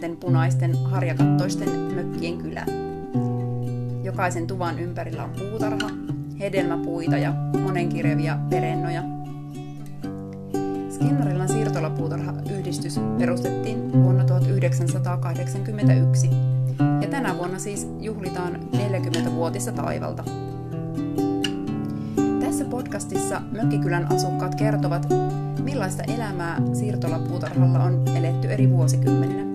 pienten punaisten harjakattoisten mökkien kylä. Jokaisen tuvan ympärillä on puutarha, hedelmäpuita ja monenkirjavia perennoja. Skinnarilan siirtolapuutarha-yhdistys perustettiin vuonna 1981 ja tänä vuonna siis juhlitaan 40-vuotista taivalta. Tässä podcastissa Mökkikylän asukkaat kertovat, millaista elämää siirtolapuutarhalla on eletty eri vuosikymmeninä.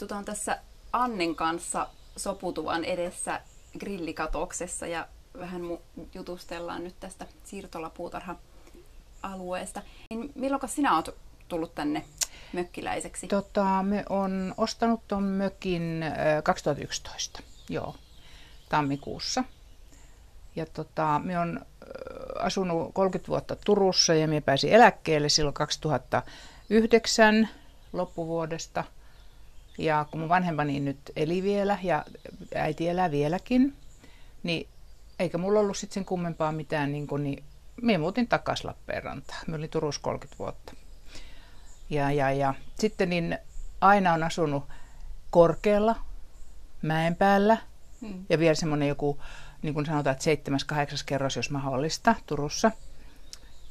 Istutaan tässä Annen kanssa soputuvan edessä grillikatoksessa ja vähän jutustellaan nyt tästä siirtolapuutarha-alueesta. Niin milloin sinä olet tullut tänne mökkiläiseksi? Tota, me on ostanut tuon mökin 2011, joo, tammikuussa. Ja tota, me on asunut 30 vuotta Turussa ja me pääsin eläkkeelle silloin 2009 loppuvuodesta. Ja kun mun vanhempani nyt eli vielä ja äiti elää vieläkin, niin eikä mulla ollut sitten sen kummempaa mitään, niin, kuin, niin minä muutin takaisin Lappeenrantaan. Mä olin Turussa 30 vuotta. Ja, ja, ja sitten niin aina on asunut korkealla, mäen päällä hmm. ja vielä semmoinen joku, niin kuin sanotaan, että seitsemäs, kahdeksas kerros, jos mahdollista, Turussa.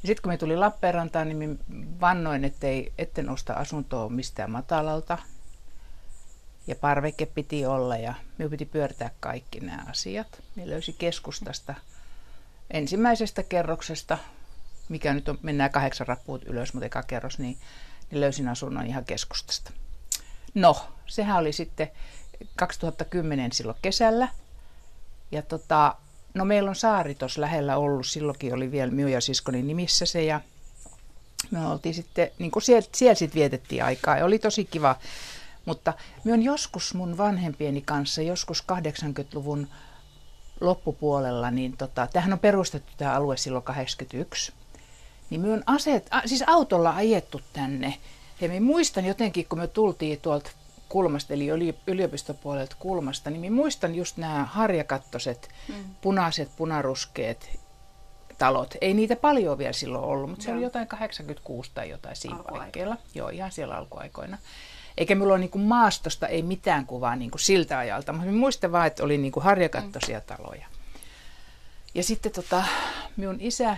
Sitten kun me tuli Lappeenrantaan, niin vannoin, ettei, etten osta asuntoa mistään matalalta. Ja parveke piti olla ja minun piti pyörtää kaikki nämä asiat. Minä löysin keskustasta ensimmäisestä kerroksesta, mikä nyt on, mennään kahdeksan rappuut ylös, mutta eka kerros, niin, niin löysin asunnon ihan keskustasta. No, sehän oli sitten 2010 silloin kesällä. Ja tota, no meillä on saari tuossa lähellä ollut, silloinkin oli vielä minun ja siskoni nimissä se ja me oltiin sitten, niin kuin siellä, siellä sitten vietettiin aikaa ja oli tosi kiva mutta minä on joskus mun vanhempieni kanssa, joskus 80-luvun loppupuolella, niin tota, tähän on perustettu tämä alue silloin 81, niin minä on aseet, a, siis autolla ajettu tänne. Ja minä muistan jotenkin, kun me tultiin tuolta kulmasta, eli yliopistopuolelta kulmasta, niin minä muistan just nämä harjakattoset, mm. punaiset, punaruskeet talot. Ei niitä paljon vielä silloin ollut, mutta se Joo. oli jotain 86 tai jotain siinä paikkeilla. Joo, ihan siellä alkuaikoina. Eikä mulla ole niin kuin maastosta ei mitään kuvaa niin kuin siltä ajalta, mutta muistan vaan, että oli niin kuin harjakattoisia taloja. Ja sitten tota, minun isä,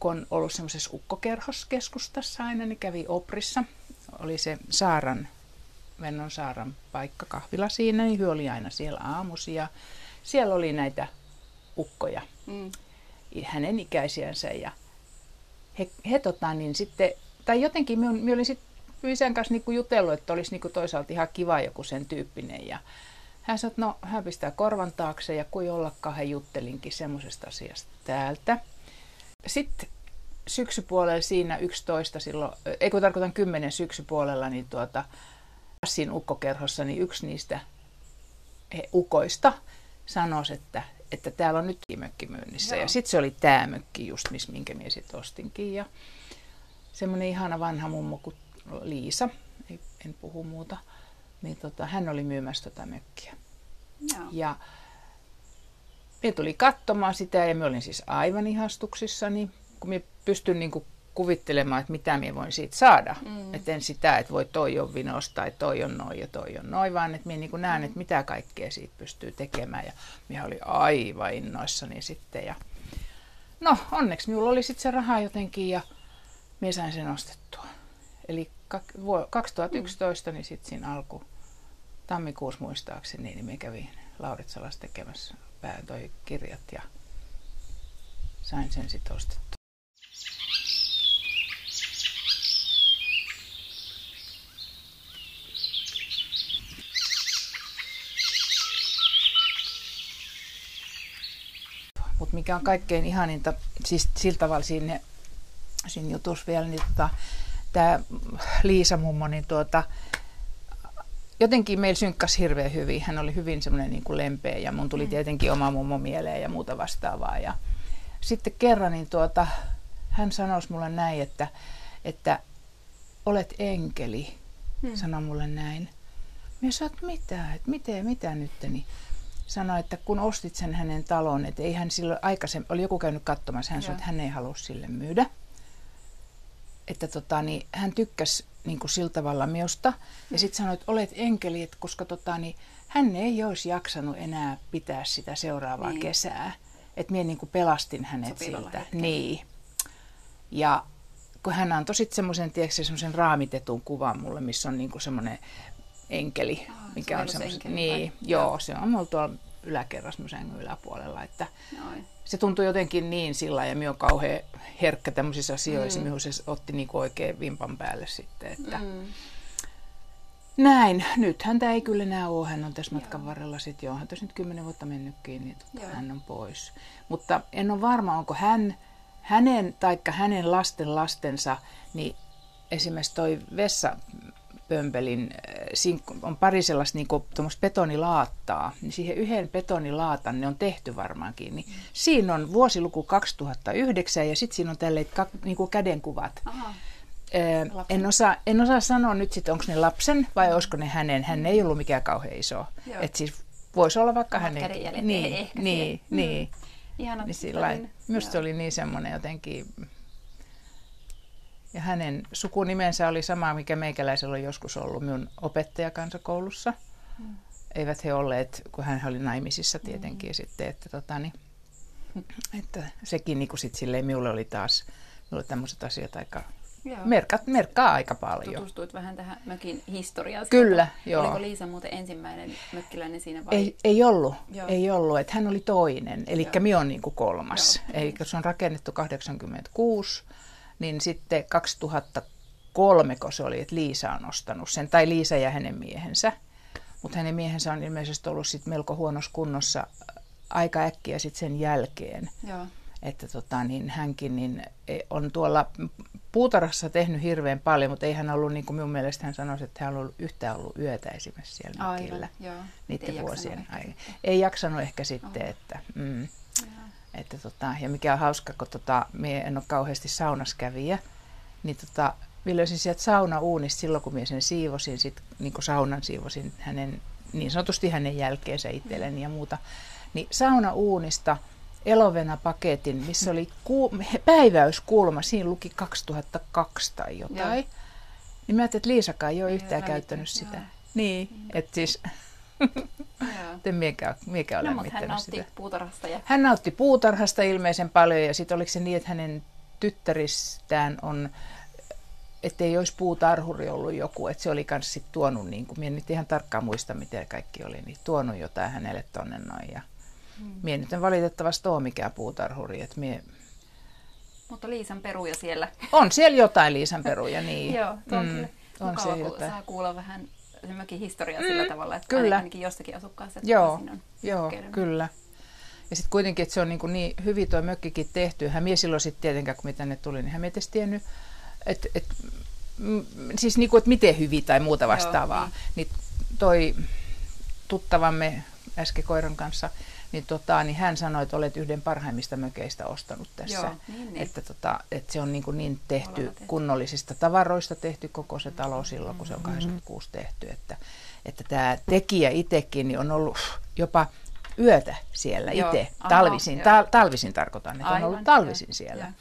kun on ollut semmoisessa ukkokerhoskeskustassa aina, niin kävi Oprissa. Oli se Saaran, Vennon Saaran paikka, kahvila siinä, niin hän oli aina siellä aamusia. Siellä oli näitä ukkoja, mm. hänen ikäisiänsä ja he, he tota, niin sitten, tai jotenkin minä olin sitten isän kanssa niin jutellut, että olisi niin toisaalta ihan kiva joku sen tyyppinen. Ja hän sanoi, että no hän pistää korvan taakse ja kuin ollakaan hän juttelinkin semmoisesta asiasta täältä. Sitten syksypuolella siinä 11 silloin, ei kun tarkoitan 10 syksypuolella, niin tuota, Passin ukkokerhossa, niin yksi niistä he, ukoista sanoi, että, että täällä on nyt mökki myynnissä. Joo. Ja sitten se oli tämä mökki just, miss, minkä minä sitten ostinkin. Ja semmoinen ihana vanha mummo kuin Liisa, en puhu muuta, niin tota, hän oli myymässä tätä mökkiä. Joo. Ja me tuli katsomaan sitä ja me olin siis aivan ihastuksissani, kun me pystyn niin kuin kuvittelemaan, että mitä minä voin siitä saada. Mm. Että en sitä, että voi toi on vinos tai toi on noin ja toi on noin, vaan että minä niin näen, mm. että mitä kaikkea siitä pystyy tekemään. Ja minä oli aivan innoissani sitten. Ja no, onneksi minulla oli sitten se raha jotenkin ja minä sain sen ostettua. Eli 2011, niin sitten siinä alku tammikuussa muistaakseni, niin me kävin Lauritsalassa tekemässä pään toi kirjat ja sain sen sitten ostettua. Mutta mikä on kaikkein ihaninta, siis sillä tavalla siinä, siinä jutussa vielä, niin tota, tämä Liisa mummo, niin tuota, jotenkin meillä synkkäsi hirveän hyvin. Hän oli hyvin semmoinen niin kuin lempeä ja mun tuli mm. tietenkin oma mummo mieleen ja muuta vastaavaa. Ja sitten kerran niin tuota, hän sanoi mulle näin, että, että olet enkeli. hmm. sanoi mulle näin. Minä sanoin, että mitä, että miten, mitä nyt, niin sanoi, että kun ostit sen hänen talon, että ei hän silloin aikaisemmin, oli joku käynyt katsomassa, hän sanoi, että hän ei halua sille myydä. Että tota, niin hän tykkäsi niin kuin sillä tavalla minusta. Ja sitten sanoi, että olet enkeli, että koska tota, niin, hän ei olisi jaksanut enää pitää sitä seuraavaa niin. kesää. Että minä niin kuin pelastin hänet Sopivalla siltä. Hetkellä. Niin. Ja kun hän antoi sitten semmoisen, semmoisen raamitetun kuvan mulle, missä on niin kuin semmoinen enkeli, oh, mikä on semmoinen, niin, vai? joo, se on mulla tuolla yläkerrassa sängyn yläpuolella, että Noin. Se tuntui jotenkin niin sillä ja minä olen kauhean herkkä tämmöisissä asioissa, mm. se otti niin oikein vimpan päälle sitten, että mm. Näin. Nyt häntä ei kyllä enää ole. Hän on tässä matkan varrella sitten jo. Hän tässä nyt kymmenen vuotta mennytkin, niin Joo. hän on pois. Mutta en ole varma, onko hän, hänen tai hänen lasten lastensa, niin esimerkiksi toi vessa pömpelin, äh, on pari sellaista niin betonilaattaa, niin siihen yhden betonilaatan ne on tehty varmaankin. Niin siinä on vuosiluku 2009 ja sitten siinä on tälle niin kädenkuvat. Aha. En, osaa, en osaa sanoa nyt sitten, onko ne lapsen vai mm. olisiko ne hänen. Hän ei ollut mikään kauhean iso. Et siis voisi olla vaikka hänen. Niin, niin, mm. niin. Ihana, niin sillä Minusta se oli niin semmoinen jotenkin ja hänen sukunimensä oli sama, mikä meikäläisellä on joskus ollut minun opettajakansakoulussa. Mm. Eivät he olleet, kun hän oli naimisissa tietenkin mm. sitten, että, tota, niin, että sekin niin kuin sit silleen, minulle oli taas minulle tämmöiset asiat aika Merkat, merkkaa aika paljon. Tutustuit vähän tähän mökin historiaan. Kyllä, joo. Oliko Liisa muuten ensimmäinen mökkiläinen siinä vai? Ei, ei ollut, joo. ei ollut. Että hän oli toinen, eli minä olen niin kuin kolmas. Joo. Eli se on rakennettu 86 niin sitten 2003, kun se oli, että Liisa on ostanut sen, tai Liisa ja hänen miehensä. Mutta hänen miehensä on ilmeisesti ollut sit melko huonossa kunnossa aika äkkiä sit sen jälkeen. Joo. Että tota, niin hänkin niin e, on tuolla puutarhassa tehnyt hirveän paljon, mutta ei hän ollut, niin kuin minun mielestä hän sanoi, että hän on ollut yhtään ollut yötä esimerkiksi siellä mökillä niiden vuosien aikana. Ei jaksanut ehkä sitten, oh. että... Mm. Että tota, ja mikä on hauska, kun tota, minä en ole kauheasti saunaskävijä, niin tota, minä löysin sieltä saunauunista silloin, kun minä sen siivosin, sit, niin kuin saunan siivosin hänen, niin sanotusti hänen jälkeensä itselleni ja muuta, niin saunauunista elovena paketin, missä oli ku, päiväyskulma, siinä luki 2002 tai jotain. Joo. Niin mä ajattelin, että Liisakaan ei ole yhtään käyttänyt sitä. Joo. Niin, että siis Mikä, mikä no, mutta hän nautti sitä. puutarhasta. Ja... Hän nautti puutarhasta ilmeisen paljon ja sitten oliko se niin, että hänen tyttäristään on, ettei olisi puutarhuri ollut joku, että se oli kanssa sit tuonut, niin kuin, minä nyt ihan tarkkaan muista, miten kaikki oli, niin tuonut jotain hänelle tonne noin. Ja hmm. Mie nyt en valitettavasti ole mikään puutarhuri, että mie... Mutta Liisan peruja siellä. On siellä jotain Liisan peruja, niin. Joo, mm, on se jotain. saa kuulla vähän se mökin historia mm, sillä tavalla, että kyllä. ainakin jostakin asukkaasta. Joo, on joo kyllä. Ja sitten kuitenkin, että se on niin, kuin niin hyvin tuo mökkikin tehty. Hän mie silloin sitten tietenkään, kun mitä ne tuli, niin hän mie tiennyt, että, että siis niin kuin, että miten hyvin tai muuta vastaavaa. Joo, niin. niin toi tuttavamme äsken koiran kanssa, niin, tota, niin hän sanoi, että olet yhden parhaimmista mökeistä ostanut tässä. Joo, niin, niin. Että, tota, että se on niin, kuin niin tehty, tehty kunnollisista tavaroista tehty koko se talo silloin, kun se on 86 mm-hmm. tehty. Että, että tämä tekijä itsekin niin on ollut jopa yötä siellä itse, talvisin, ta, talvisin tarkoitan, että Aivan, on ollut talvisin ja, siellä. Ja.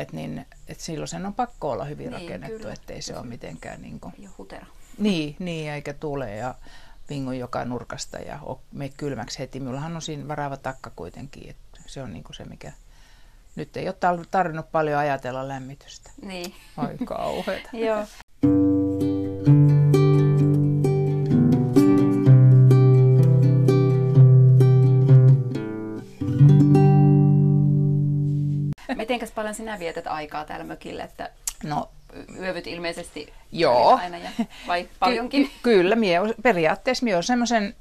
Et niin, et silloin sen on pakko olla hyvin niin, rakennettu, kyllä. ettei se ole mitenkään... Niin kuin, jo hutera. Niin, niin, eikä tule. Ja, vingon joka nurkasta ja me kylmäksi heti. Minullahan on siinä varaava takka kuitenkin, että se on niinku se, mikä... Nyt ei ole tarvinnut paljon ajatella lämmitystä. Niin. Oi kauheeta. Joo. Mitenkäs paljon sinä vietät aikaa täällä mökillä, että no, yövyt ilmeisesti Joo. aina ja, vai paljonkin? Ky- kyllä, mie, periaatteessa minä olen semmoisen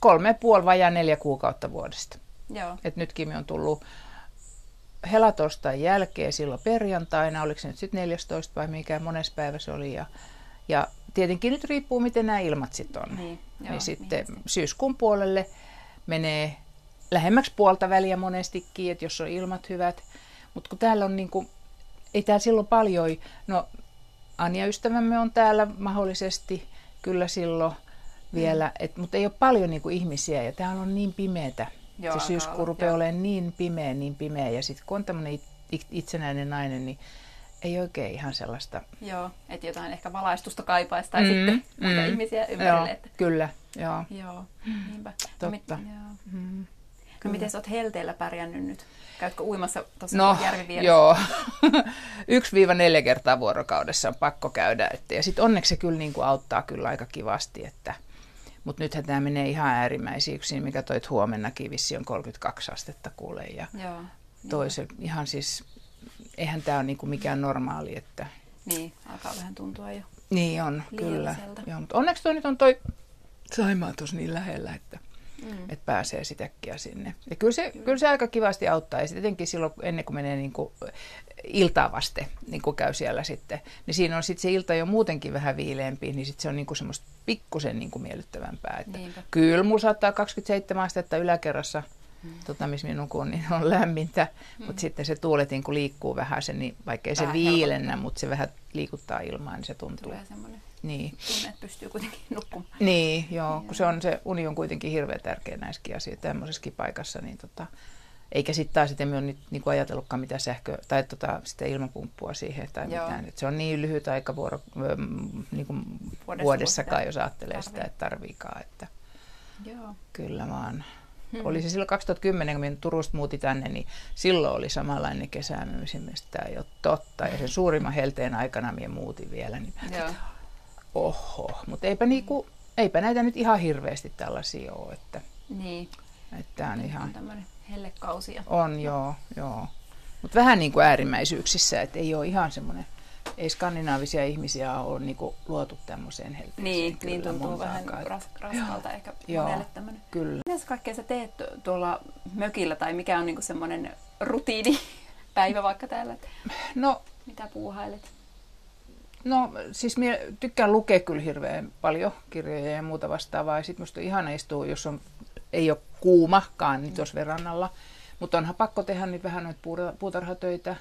kolme puoli vajaa neljä kuukautta vuodesta. Joo. Et nytkin minä on tullut helatorstain jälkeen silloin perjantaina, oliko se nyt sitten 14 vai mikä mones päivä se oli. Ja, ja tietenkin nyt riippuu, miten nämä ilmat sitten on. Niin, joo, niin sitten niin. syyskuun puolelle menee lähemmäksi puolta väliä monestikin, että jos on ilmat hyvät. Mutta kun täällä on niin kuin ei täällä silloin paljon, no Anja-ystävämme on täällä mahdollisesti kyllä silloin vielä, et, mutta ei ole paljon niin kuin ihmisiä ja täällä on niin pimeätä. Joo, se syyskuu olla, rupeaa joo. olemaan niin pimeä, niin pimeä ja sitten kun on tämmöinen itsenäinen nainen, niin ei oikein ihan sellaista. Joo, että jotain ehkä valaistusta kaipaisi tai Mm, sitten muita mm. ihmisiä Joo, ympärille. Että... kyllä, joo. Joo, niinpä. Totta. No, mit, joo. Mm. No miten sä oot helteellä pärjännyt nyt? Käytkö uimassa tuossa No, järven vieressä? joo. Yksi viiva neljä kertaa vuorokaudessa on pakko käydä. Että, ja sitten onneksi se kyllä niin kuin auttaa kyllä aika kivasti. Että, mutta nythän tämä menee ihan äärimmäisyyksiin, mikä toit huomennakin vissi on 32 astetta kuulee. Ja Joo. toisen ihan siis, eihän tämä ole niin kuin mikään normaali. Että, Niin, alkaa vähän tuntua jo. niin on, kyllä. Joo, mutta onneksi toi nyt on toi Saimaa tuossa niin lähellä, että, Mm. että pääsee sitäkkiä sinne. Ja kyllä se, kyllä se aika kivasti auttaa. Ja sitten etenkin silloin, ennen kuin menee niin kuin iltaa vasten, niin kuin käy siellä sitten, niin siinä on sitten se ilta jo muutenkin vähän viileämpi, niin sitten se on niin kuin semmoista pikkusen niin kuin miellyttävämpää. Että Niinpä. kyllä mulla saattaa 27 astetta yläkerrassa, mm. tota, missä minun kun niin on lämmintä, mm. mutta sitten se tuuletin, kun liikkuu vähän se, niin vaikka ei se Vähän viilennä, helpottaa. mutta se vähän liikuttaa ilmaa, niin se tuntuu. Tulee semmoinen Niin. tunne, että pystyy kuitenkin nukkumaan. Niin, joo, kun se on se uni on kuitenkin hirveän tärkeä näissäkin asioissa, tämmöisessäkin paikassa, niin tota, eikä sitten taas, että ole nyt niin ajatellutkaan mitään sähkö, tai tota, sitä ilmapumppua siihen tai Joo. mitään. Et se on niin lyhyt aika vuoro, niin kuin Vuodessa, vuodessakaan, jos ajattelee tarvii. sitä, että tarviikaan. Että Joo. kyllä vaan. Hmm. Oli se silloin 2010, kun minä Turusta muutin tänne, niin silloin oli samanlainen kesä. Mä tämä ei ole totta. Ja sen suurimman helteen aikana minä muutin vielä. Niin Joo. Oho, mutta eipä, niinku, eipä näitä nyt ihan hirveästi tällaisia ole, että, Niin, että on on ihan, tämmöinen hellekausi. Ja... on joo, joo. Mutta vähän niin kuin äärimmäisyyksissä, että ei ole ihan semmoinen, ei skandinaavisia ihmisiä ole niinku luotu tämmöiseen helteeseen. Niin, kyllä niin tuntuu vähän ras, raskalta ehkä Joo. monelle tämmöinen. Kyllä. Mitä kaikkea sä teet tu- tuolla mökillä tai mikä on niinku semmoinen rutiini päivä vaikka täällä, No, mitä puuhailet? No siis minä tykkään lukea kyllä hirveän paljon kirjoja ja muuta vastaavaa. Ja sitten musta on ihana istua, jos on, ei ole kuumakaan, niin tuossa verrannalla. Mutta onhan pakko tehdä nyt vähän noita puuta- puutarhatöitä.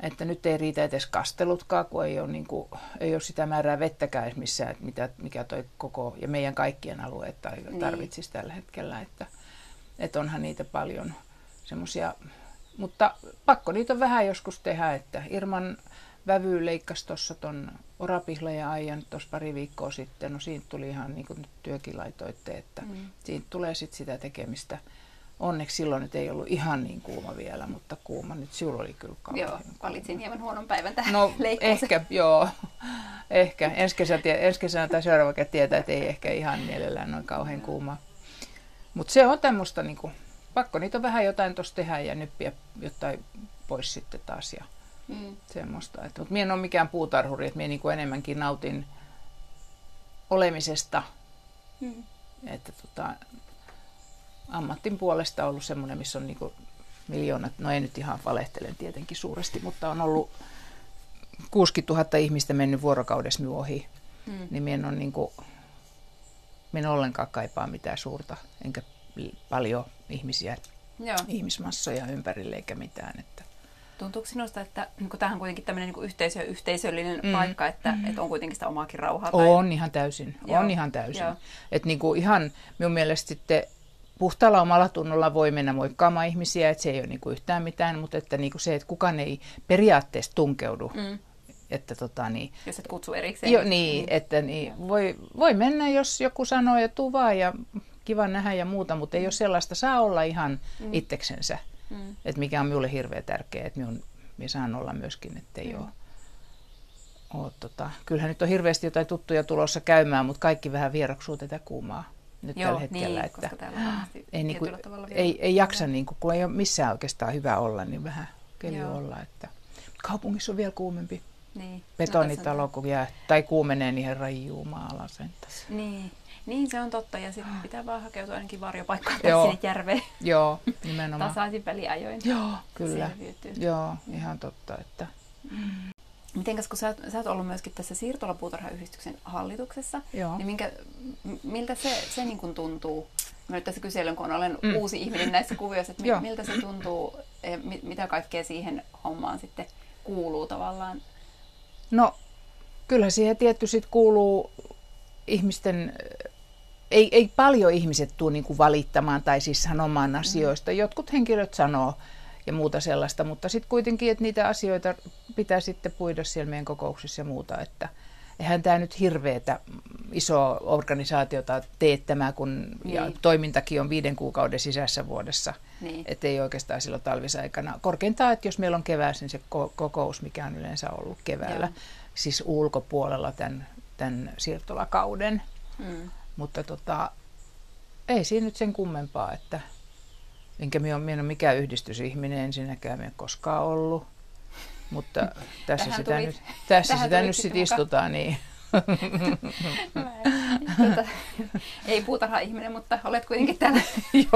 Että nyt ei riitä edes kastelutkaan, kun ei ole, niin kuin, ei ole sitä määrää vettäkään missään, että mitä, mikä toi koko ja meidän kaikkien alueet Niin. tarvitsisi tällä hetkellä. Että, että onhan niitä paljon semmoisia, mutta pakko niitä on vähän joskus tehdä, että Irman vävy leikkasi tuossa ton orapihla ja aijan tuossa pari viikkoa sitten. No siitä tuli ihan niin kuin nyt työkin laitoitte, että Mm. siitä tulee sitten sitä tekemistä. Onneksi silloin nyt ei ollut ihan niin kuuma vielä, mutta kuuma nyt silloin oli kyllä kauhean Joo, kuuma. valitsin hieman huonon päivän tähän No ehkä, joo. Ehkä. Ensi kesänä, ensi kesänä tai seuraava tietää, että ei ehkä ihan mielellään noin kauhean kuuma. Mutta se on tämmöistä, niinku, pakko niitä on vähän jotain tuossa tehdä ja nyppiä jotain pois sitten taas ja Mm. semmoista. Mutta minä en ole mikään puutarhuri, että minä niinku enemmänkin nautin olemisesta, Mm. että tota, ammattin puolesta ollut semmoinen, missä on niinku miljoonat, no ei nyt ihan valehtelen tietenkin suuresti, mutta on ollut 60 000 ihmistä mennyt vuorokaudessa minun ohi, Mm. niin minä en ole niinku, minä en ollenkaan kaipaa mitään suurta, enkä paljon ihmisiä, Joo. ihmismassoja ympärille eikä mitään. Että. Tuntuuko sinusta, että kun tämähän on kuitenkin tämmöinen niin yhteisö, yhteisöllinen Mm. mm. paikka, että, mm. että on kuitenkin sitä omaakin rauhaa? tai- On ihan täysin, Joo, on ihan täysin. Että niinku ihan minun mielestä sitten puhtaalla omalla tunnolla voi mennä moikkaamaan ihmisiä, että se ei ole niinku yhtään mitään, mutta että niinku se, että kukaan ei periaatteessa tunkeudu. Mm. Että tota niin, Jos et kutsu erikseen. jo, niin, että niin, voi, voi mennä, jos joku sanoo ja tuu vaan ja kiva nähdä ja muuta, mutta ei ole sellaista, saa olla ihan mm. itseksensä. Mm. Että mikä on minulle hirveän tärkeää, että minun, minä saan olla myöskin, että ei mm. ole, ole tota, kyllähän nyt on hirveästi jotain tuttuja tulossa käymään, mutta kaikki vähän vieraksuu tätä kuumaa nyt Joo, tällä hetkellä. niin, että ei, tavalla vielä- ei, ei jaksa, niinku, kun ei ole missään oikeastaan hyvä olla, niin vähän keli Joo. olla. Että. Kaupungissa on vielä kuumempi. Niin. Betonitalo, No, kun jää, tai kuumenee, niin herra jumala sentään. niin. Niin, se on totta. Ja sitten pitää vaan hakeutua ainakin varjopaikkaan tai sinne järveen Joo, nimenomaan. tasaisin väliajoin. Joo, kyllä. Selviytyy. Joo, ihan totta. Että. Mitenkäs kun sä, oot- sä oot ollut myöskin tässä Siirtolapuutarhayhdistyksen hallituksessa, Joo. niin minkä, miltä se, se niin kuin tuntuu? Mä nyt tässä kyselen, kun olen Mm. uusi ihminen näissä kuvioissa, että mi, miltä se tuntuu, ja mi, mitä kaikkea siihen hommaan sitten kuuluu tavallaan? No, Kyllä siihen tietty sit kuuluu ihmisten, ei, ei paljon ihmiset tule niinku valittamaan tai siis sanomaan mm. asioista. Jotkut henkilöt sanoo ja muuta sellaista, mutta sitten kuitenkin, että niitä asioita pitää sitten puida siellä meidän kokouksissa ja muuta, että eihän tämä nyt hirveätä iso organisaatiota teettämää, kun niin. ja toimintakin on viiden kuukauden sisässä vuodessa, niin. ettei oikeastaan silloin talvisaikana. Korkeintaan, että jos meillä on keväässä, niin se kokous, mikä on yleensä ollut keväällä, Joo. siis ulkopuolella tämän, tämän siirtolakauden. Mm. Mutta tota, ei siinä nyt sen kummempaa, että enkä minä ole, minä ole mikään yhdistysihminen ensinnäkään, minä koskaan ollut. Mutta tässä Tähän sitä tuli, nyt, tässä sitä nyt sit istutaan niin. tuota, ei puutarha-ihminen, mutta olet kuitenkin täällä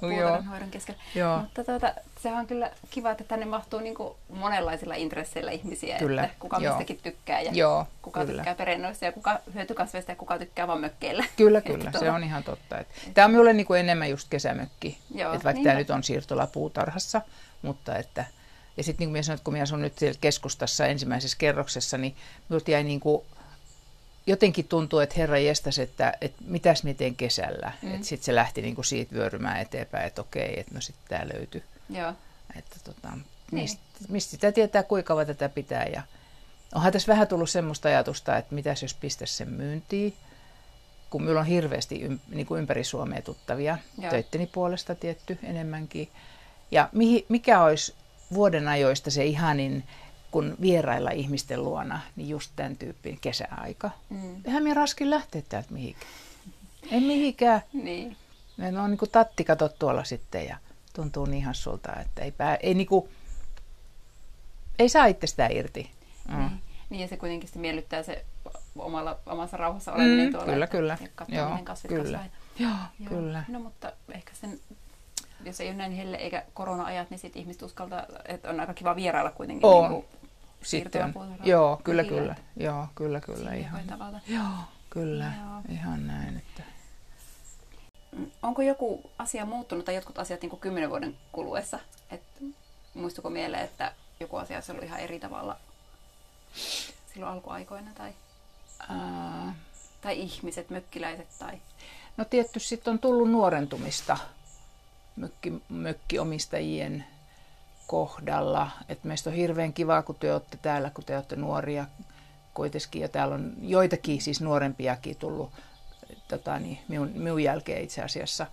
puutarhanhoidon keskellä. Joo. Mutta tuota, se on kyllä kiva, että tänne mahtuu niin kuin monenlaisilla intresseillä ihmisiä, kyllä. että kuka Joo. mistäkin tykkää ja Joo, kuka kyllä. tykkää perennoista ja kuka hyötykasveista ja kuka tykkää vaan mökkeillä. Kyllä, kyllä, se on ihan totta. Että tämä on minulle niin kuin enemmän just kesämökki, Joo, että vaikka niin tämä nyt on siirtola puutarhassa, mutta että ja sitten niin kuin minä sanoin, että kun minä asun nyt siellä keskustassa ensimmäisessä kerroksessa, niin minulta jäi niin kuin jotenkin tuntuu, että herra jestas, että, että mitäs miten kesällä. Mm. Että sitten se lähti niin kuin siitä vyörymään eteenpäin, että okei, että no sitten tämä löytyi. Joo. Että tota, niin. mistä, mistä sitä tietää, kuinka kauan tätä pitää. Ja onhan tässä vähän tullut semmoista ajatusta, että mitäs jos pistäisi sen myyntiin, kun minulla on hirveästi ym, niin kuin ympäri Suomea tuttavia, Joo. töitteni puolesta tietty enemmänkin. Ja mihin, mikä olisi vuoden ajoista se ihanin kun vierailla ihmisten luona, niin just tämän tyyppin kesäaika. Mm. Eihän minä raskin lähteä täältä mihinkään. En mihinkään. niin. Ne on niin kuin tatti katot tuolla sitten ja tuntuu niin hassulta, että ei, pää, ei, niin kuin, ei saa sitä irti. Mm. Niin. niin ja se kuitenkin se miellyttää se omalla, omassa rauhassa oleminen mm, tuolla. Kyllä, kyllä. Ja Joo, kyllä. Joo, Joo, kyllä. No mutta ehkä sen jos ei ole näin helle eikä korona-ajat, niin sitten ihmiset uskaltaa, että on aika kiva vierailla kuitenkin. On. Niin kuin sitten Joo, kyllä, kyllä. Joo, kyllä, kyllä. Ihan, joo, kyllä. Joo. Ihan näin. Että. Onko joku asia muuttunut tai jotkut asiat niin kymmenen vuoden kuluessa? Et, muistuko mieleen, että joku asia olisi ollut ihan eri tavalla silloin alkuaikoina? Tai, Ää... tai ihmiset, mökkiläiset? Tai... No tietty sitten on tullut nuorentumista mökki, mökkiomistajien kohdalla. Et meistä on hirveän kiva, kun te olette täällä, kun te olette nuoria kuitenkin. Ja täällä on joitakin, siis nuorempiakin tullut tota, niin, minun, minun jälkeen itse asiassa.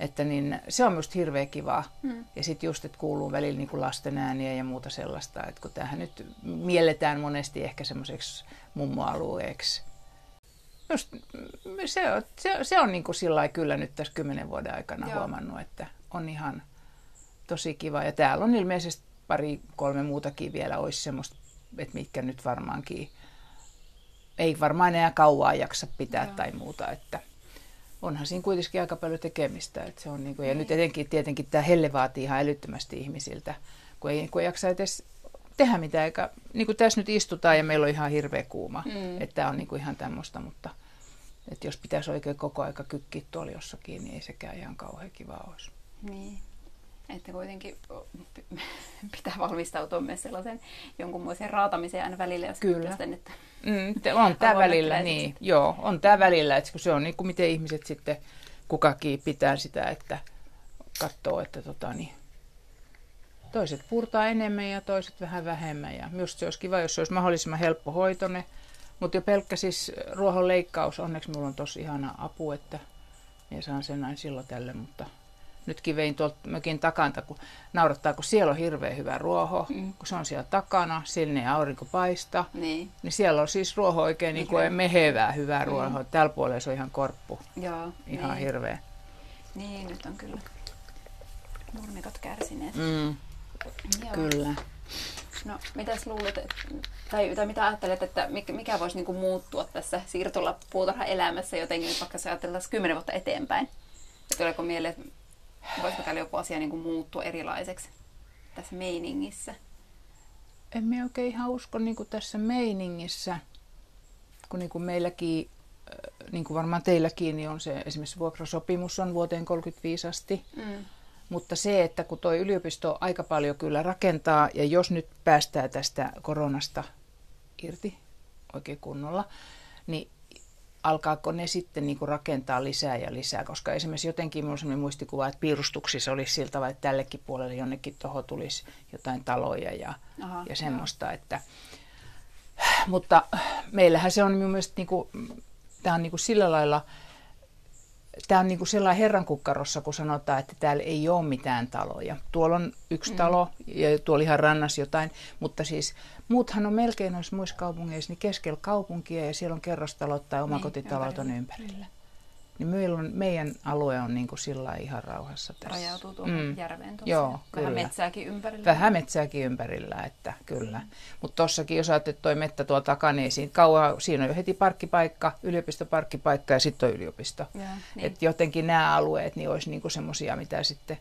Että niin, se on minusta hirveän kivaa. Mm. Ja sitten just, että kuuluu välillä niin kuin lasten ääniä ja muuta sellaista. Että kun tämähän nyt mielletään monesti ehkä semmoiseksi mummoalueeksi. Just, se on, se, se on niin kuin sillä kyllä nyt tässä kymmenen vuoden aikana Joo. huomannut, että on ihan tosi kiva. Ja täällä on ilmeisesti pari, kolme muutakin vielä olisi semmoista, että mitkä nyt varmaankin ei varmaan enää kauaa jaksa pitää Joo. tai muuta, että onhan siinä kuitenkin aika paljon tekemistä. Että se on niin kuin, ja nyt etenkin tietenkin tämä helle vaatii ihan älyttömästi ihmisiltä, kun ei, kun ei jaksa edes tehdä mitään, eikä, niin kuin tässä nyt istutaan ja meillä on ihan hirveä kuuma, mm. että tämä on niin kuin ihan tämmöistä, mutta että jos pitäisi oikein koko aika kykkiä tuolla jossakin, niin ei sekään ihan kauhean kiva olisi. Niin. Että kuitenkin pitää valmistautua myös sellaisen jonkunmoiseen raatamiseen aina välillä, jos Kyllä. Sitten, että mm, on tämä välillä, niin. Joo, on tämä välillä, että se on niin kuin miten ihmiset sitten kukakin pitää sitä, että katsoo, että tota, niin, toiset purtaa enemmän ja toiset vähän vähemmän. Ja myös se olisi kiva, jos se olisi mahdollisimman helppo hoitone. Mutta jo pelkkä siis ruohon leikkaus, onneksi minulla on tosi ihana apu, että minä saan sen näin silloin tälle, mutta nytkin vein tuolta mökin takanta, kun naurattaa, kun siellä on hirveän hyvä ruoho, mm. kun se on siellä takana, sinne ei aurinko paista, niin. niin siellä on siis ruoho oikein niin kuin mehevää hyvää mm. ruohoa. Tällä puolella se on ihan korppu. Joo, ihan niin. hirveä. Niin, nyt on kyllä nurmikot kärsineet. Mm. Joo. Kyllä. No, mitäs luulet, tai, tai mitä ajattelet, että mikä, mikä voisi niinku muuttua tässä siirtola elämässä jotenkin, vaikka sä ajatellaan kymmenen vuotta eteenpäin? Tuleeko mieleen, että voisiko täällä joku asia niin kuin muuttua erilaiseksi tässä meiningissä? En mä oikein ihan usko niin kuin tässä meiningissä, kun niin kuin meilläkin, äh, niin kuin varmaan teilläkin, niin on se esimerkiksi vuokrasopimus on vuoteen 35 asti. Mm. Mutta se, että kun tuo yliopisto aika paljon kyllä rakentaa, ja jos nyt päästään tästä koronasta irti, oikein kunnolla, niin alkaako ne sitten niin kuin rakentaa lisää ja lisää, koska esimerkiksi jotenkin minulla on sellainen muistikuva, että piirustuksissa olisi siltä tavalla, että tällekin puolelle jonnekin tuohon tulisi jotain taloja ja, Aha, ja semmoista, että mutta meillähän se on minun mielestä, niin kuin, tämä on niin kuin sillä lailla, tämä on niin kuin sellainen herran kukkarossa, kun sanotaan, että täällä ei ole mitään taloja. Tuolla on yksi mm. talo ja tuolla ihan rannas jotain, mutta siis muuthan on melkein noissa muissa kaupungeissa niin keskellä kaupunkia ja siellä on kerrostalot tai omakotitalot niin, on ympärillä niin meillä on, meidän alue on niin kuin sillä ihan rauhassa tässä. Rajautuu tuohon mm. järveen tuossa. Joo, Vähän kyllä. metsääkin ympärillä. Vähän metsääkin ympärillä, että kyllä. Mm. Mutta tossakin, jos ajattelet toi mettä tuolla takana, niin siinä, kauan, siinä on jo heti parkkipaikka, yliopistoparkkipaikka ja sitten on yliopisto. Ja, niin. Et jotenkin nämä alueet niin olisi niinku semmoisia, mitä sitten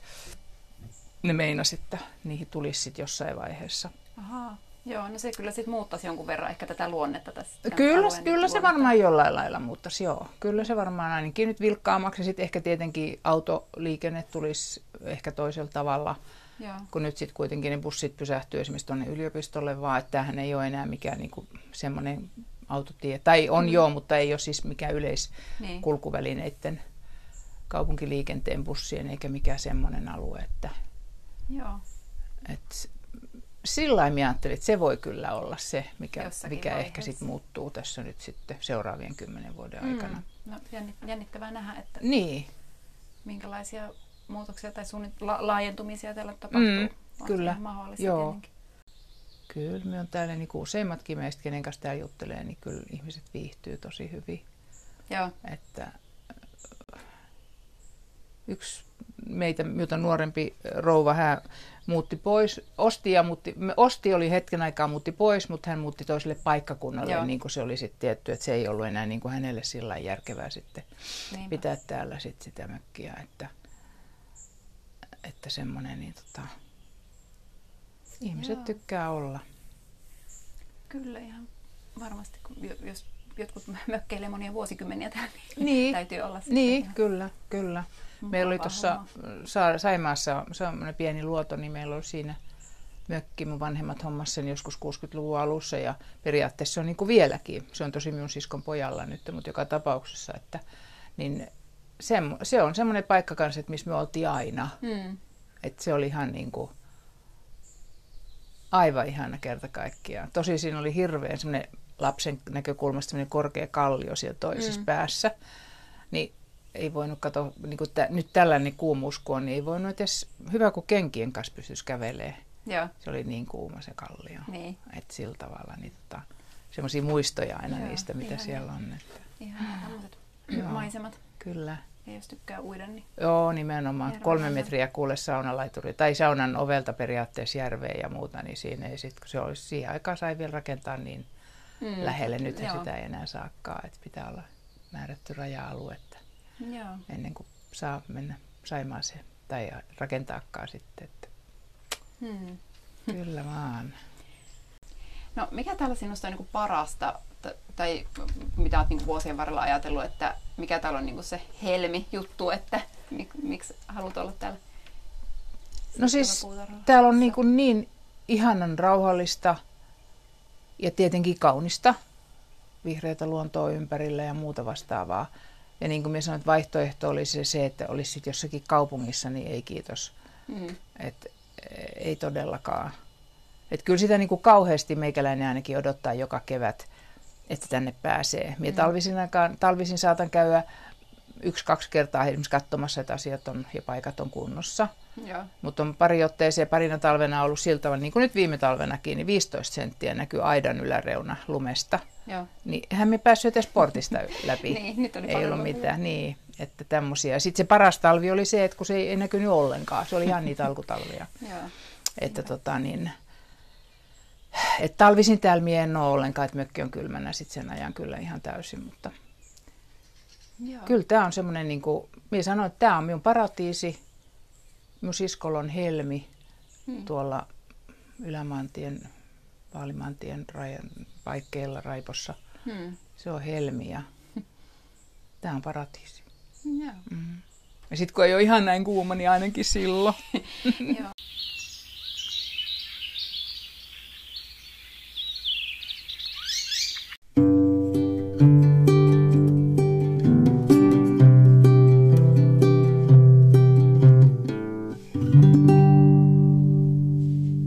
ne meinas, että niihin tulisi sitten jossain vaiheessa. Ahaa. Joo, no se kyllä sitten muuttaisi jonkun verran ehkä tätä luonnetta tässä. Kyllä, kyllä se varmaan jollain lailla muuttaisi, joo. Kyllä se varmaan ainakin nyt vilkkaammaksi. Sitten ehkä tietenkin autoliikenne tulisi ehkä toisella tavalla. Joo. Kun nyt sitten kuitenkin ne bussit pysähtyy esimerkiksi tuonne yliopistolle, vaan että tämähän ei ole enää mikään niinku semmoinen autotie. Tai on mm. joo, mutta ei ole siis mikään yleiskulkuvälineiden niin. kaupunkiliikenteen bussien eikä mikään semmoinen alue. Että, joo. Et sillä lailla ajattelin, että se voi kyllä olla se, mikä, mikä ehkä sitten muuttuu tässä nyt sitten seuraavien kymmenen vuoden mm. aikana. No, jännittävää nähdä, että niin. minkälaisia muutoksia tai suunnit- la- laajentumisia täällä tapahtuu. Mm, kyllä, joo. Tietenkin. Kyllä, me on täällä niin useimmatkin meistä, kenen kanssa täällä juttelee, niin kyllä ihmiset viihtyy tosi hyvin. Joo. Että yksi meitä, jota nuorempi rouva, hän muutti pois, osti ja muutti, osti oli hetken aikaa muutti pois, mutta hän muutti toiselle paikkakunnalle, Joo. niin kuin se oli sitten tietty, että se ei ollut enää niin kuin hänelle sillä järkevää sitten Niinpä. pitää täällä sit sitä mökkiä, että, että semmoinen, niin tota, ihmiset Joo. tykkää olla. Kyllä ihan varmasti, jos jotkut mökkeilee monia vuosikymmeniä täällä, niin, niin täytyy olla sitten. Niin, ihan... kyllä, kyllä. Meillä oli tuossa Saimaassa semmoinen pieni luoto, niin meillä oli siinä mökki. Mun vanhemmat hommas sen joskus 60-luvun alussa ja periaatteessa se on niin kuin vieläkin. Se on tosi minun siskon pojalla nyt, mutta joka tapauksessa, että niin se, se on semmoinen paikka kanssa, että missä me oltiin aina. Mm. Että se oli ihan niin kuin, aivan ihana kerta kaikkiaan. Tosi siinä oli hirveän semmoinen lapsen näkökulmasta korkea kallio siellä toisessa mm. päässä. Niin ei voinut katsoa, niin kuin tä, nyt tällainen kuumuus kun on, niin ei voinut edes, hyvä kun kenkien kanssa pystyisi kävelemään. Joo. Se oli niin kuuma se kallio. Niin. Että sillä tavalla niin tota, semmoisia muistoja aina Joo, niistä, mitä ihan siellä on. Että. Ihan tämmöiset maisemat. Kyllä. Ja jos tykkää uida, niin... Joo, nimenomaan. Järvellä. Kolme metriä kuule saunalaituri, tai saunan ovelta periaatteessa järveen ja muuta, niin siinä ei sit, kun se olisi siihen aikaan sai vielä rakentaa niin mm, lähelle. Nyt sitä ei enää saakkaan, että pitää olla määrätty raja-alue. Joo. ennen kuin saa mennä Saimaaseen tai rakentaakaan sitten. Että. Hmm. Kyllä vaan. No mikä täällä sinusta on niin parasta, tai mitä olet niin vuosien varrella ajatellut, että mikä täällä on niin se helmi-juttu, että mik, miksi haluat olla täällä? No siis täällä on niin, kuin niin ihanan rauhallista ja tietenkin kaunista vihreitä luontoa ympärillä ja muuta vastaavaa. Ja niin kuin minä sanoin, että vaihtoehto olisi se, että olisi sitten jossakin kaupungissa, niin ei kiitos. Mm. Et, ei todellakaan. Et kyllä sitä niin kuin kauheasti meikäläinen ainakin odottaa joka kevät, että tänne pääsee. Minä mm. talvisin, aikaan, talvisin saatan käydä yksi-kaksi kertaa esimerkiksi katsomassa, että asiat on ja paikat on kunnossa. Mutta on pari otteeseen parina talvena ollut siltä niin kuin nyt viime talvenakin, niin 15 senttiä näkyy aidan yläreuna lumesta. Joo. Niin hän me päässyt edes portista läpi. niin, nyt oli ei ollut mitään. Niin, että tämmöisiä. Sitten se paras talvi oli se, että kun se ei näkynyt ollenkaan. Se oli ihan niitä alkutalvia. että tota niin, et talvisin täällä mie en ole ollenkaan, että mökki on kylmänä sitten sen ajan kyllä ihan täysin, mutta Joo. kyllä tämä on semmoinen, niin kuin, minä sanoin, että tämä on minun paratiisi, minun siskolla on helmi hmm. tuolla Ylämaantien, Vaalimantien rajan, paikkeilla Raipossa. Hmm. Se on helmi ja tämä on paratiisi. Joo. Mm. Ja sitten kun ei ole ihan näin kuuma, niin ainakin silloin. Joo.